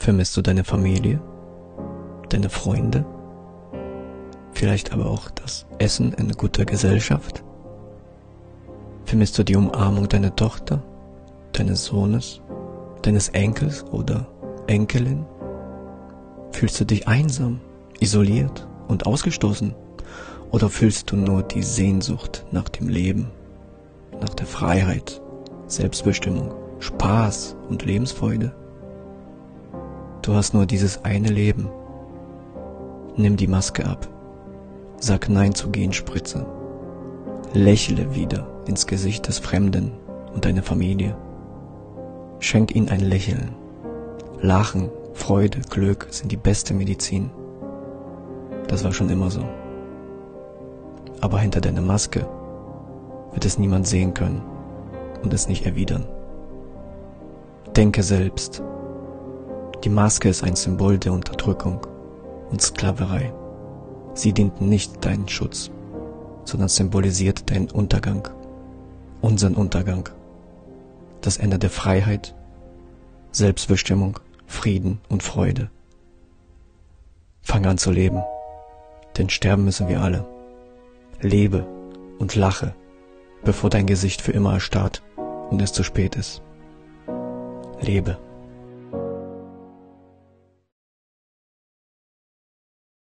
Vermisst du deine Familie? Deine Freunde? Vielleicht aber auch das Essen in guter Gesellschaft? Vermisst du die Umarmung deiner Tochter, deines Sohnes, deines Enkels oder Enkelin? Fühlst du dich einsam, isoliert und ausgestoßen? Oder fühlst du nur die Sehnsucht nach dem Leben, nach der Freiheit, Selbstbestimmung, Spaß und Lebensfreude? Du hast nur dieses eine Leben. Nimm die Maske ab. Sag Nein zur Genspritze. Lächle wieder ins Gesicht des Fremden und deiner Familie. Schenk ihnen ein Lächeln. Lachen, Freude, Glück sind die beste Medizin. Das war schon immer so. Aber hinter deiner Maske wird es niemand sehen können und es nicht erwidern. Denke selbst, die Maske ist ein Symbol der Unterdrückung und Sklaverei. Sie dient nicht deinen Schutz, sondern symbolisiert deinen Untergang, unseren Untergang, das Ende der Freiheit, Selbstbestimmung, Frieden und Freude. Fang an zu leben, denn sterben müssen wir alle. Lebe und lache, bevor dein Gesicht für immer erstarrt und es zu spät ist. Lebe.